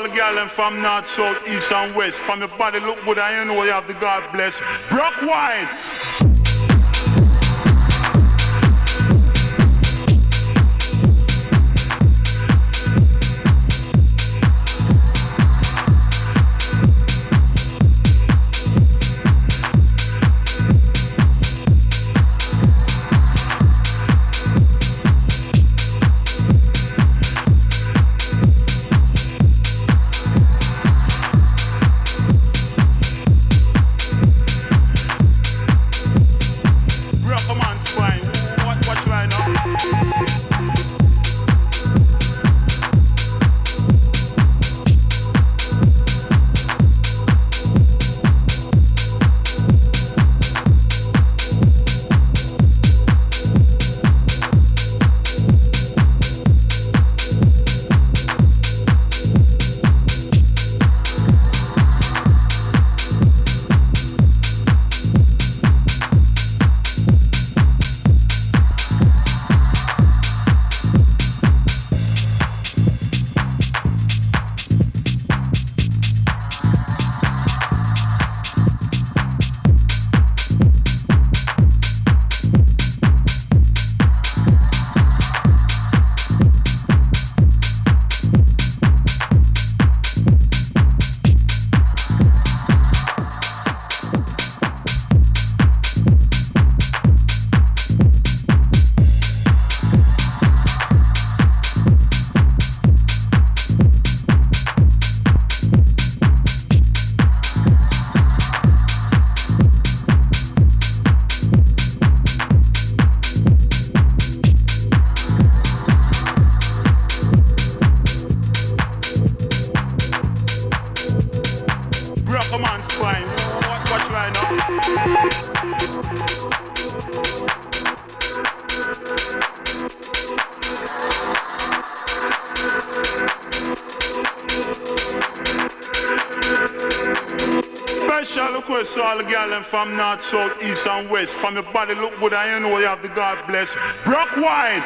all the gal from north, south, east and west. From your body look good and you know you have the God bless. Brock wine. From north, south, east, and west. From your body look good, I know you have the God bless. Brock wine.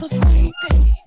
Yes, I do.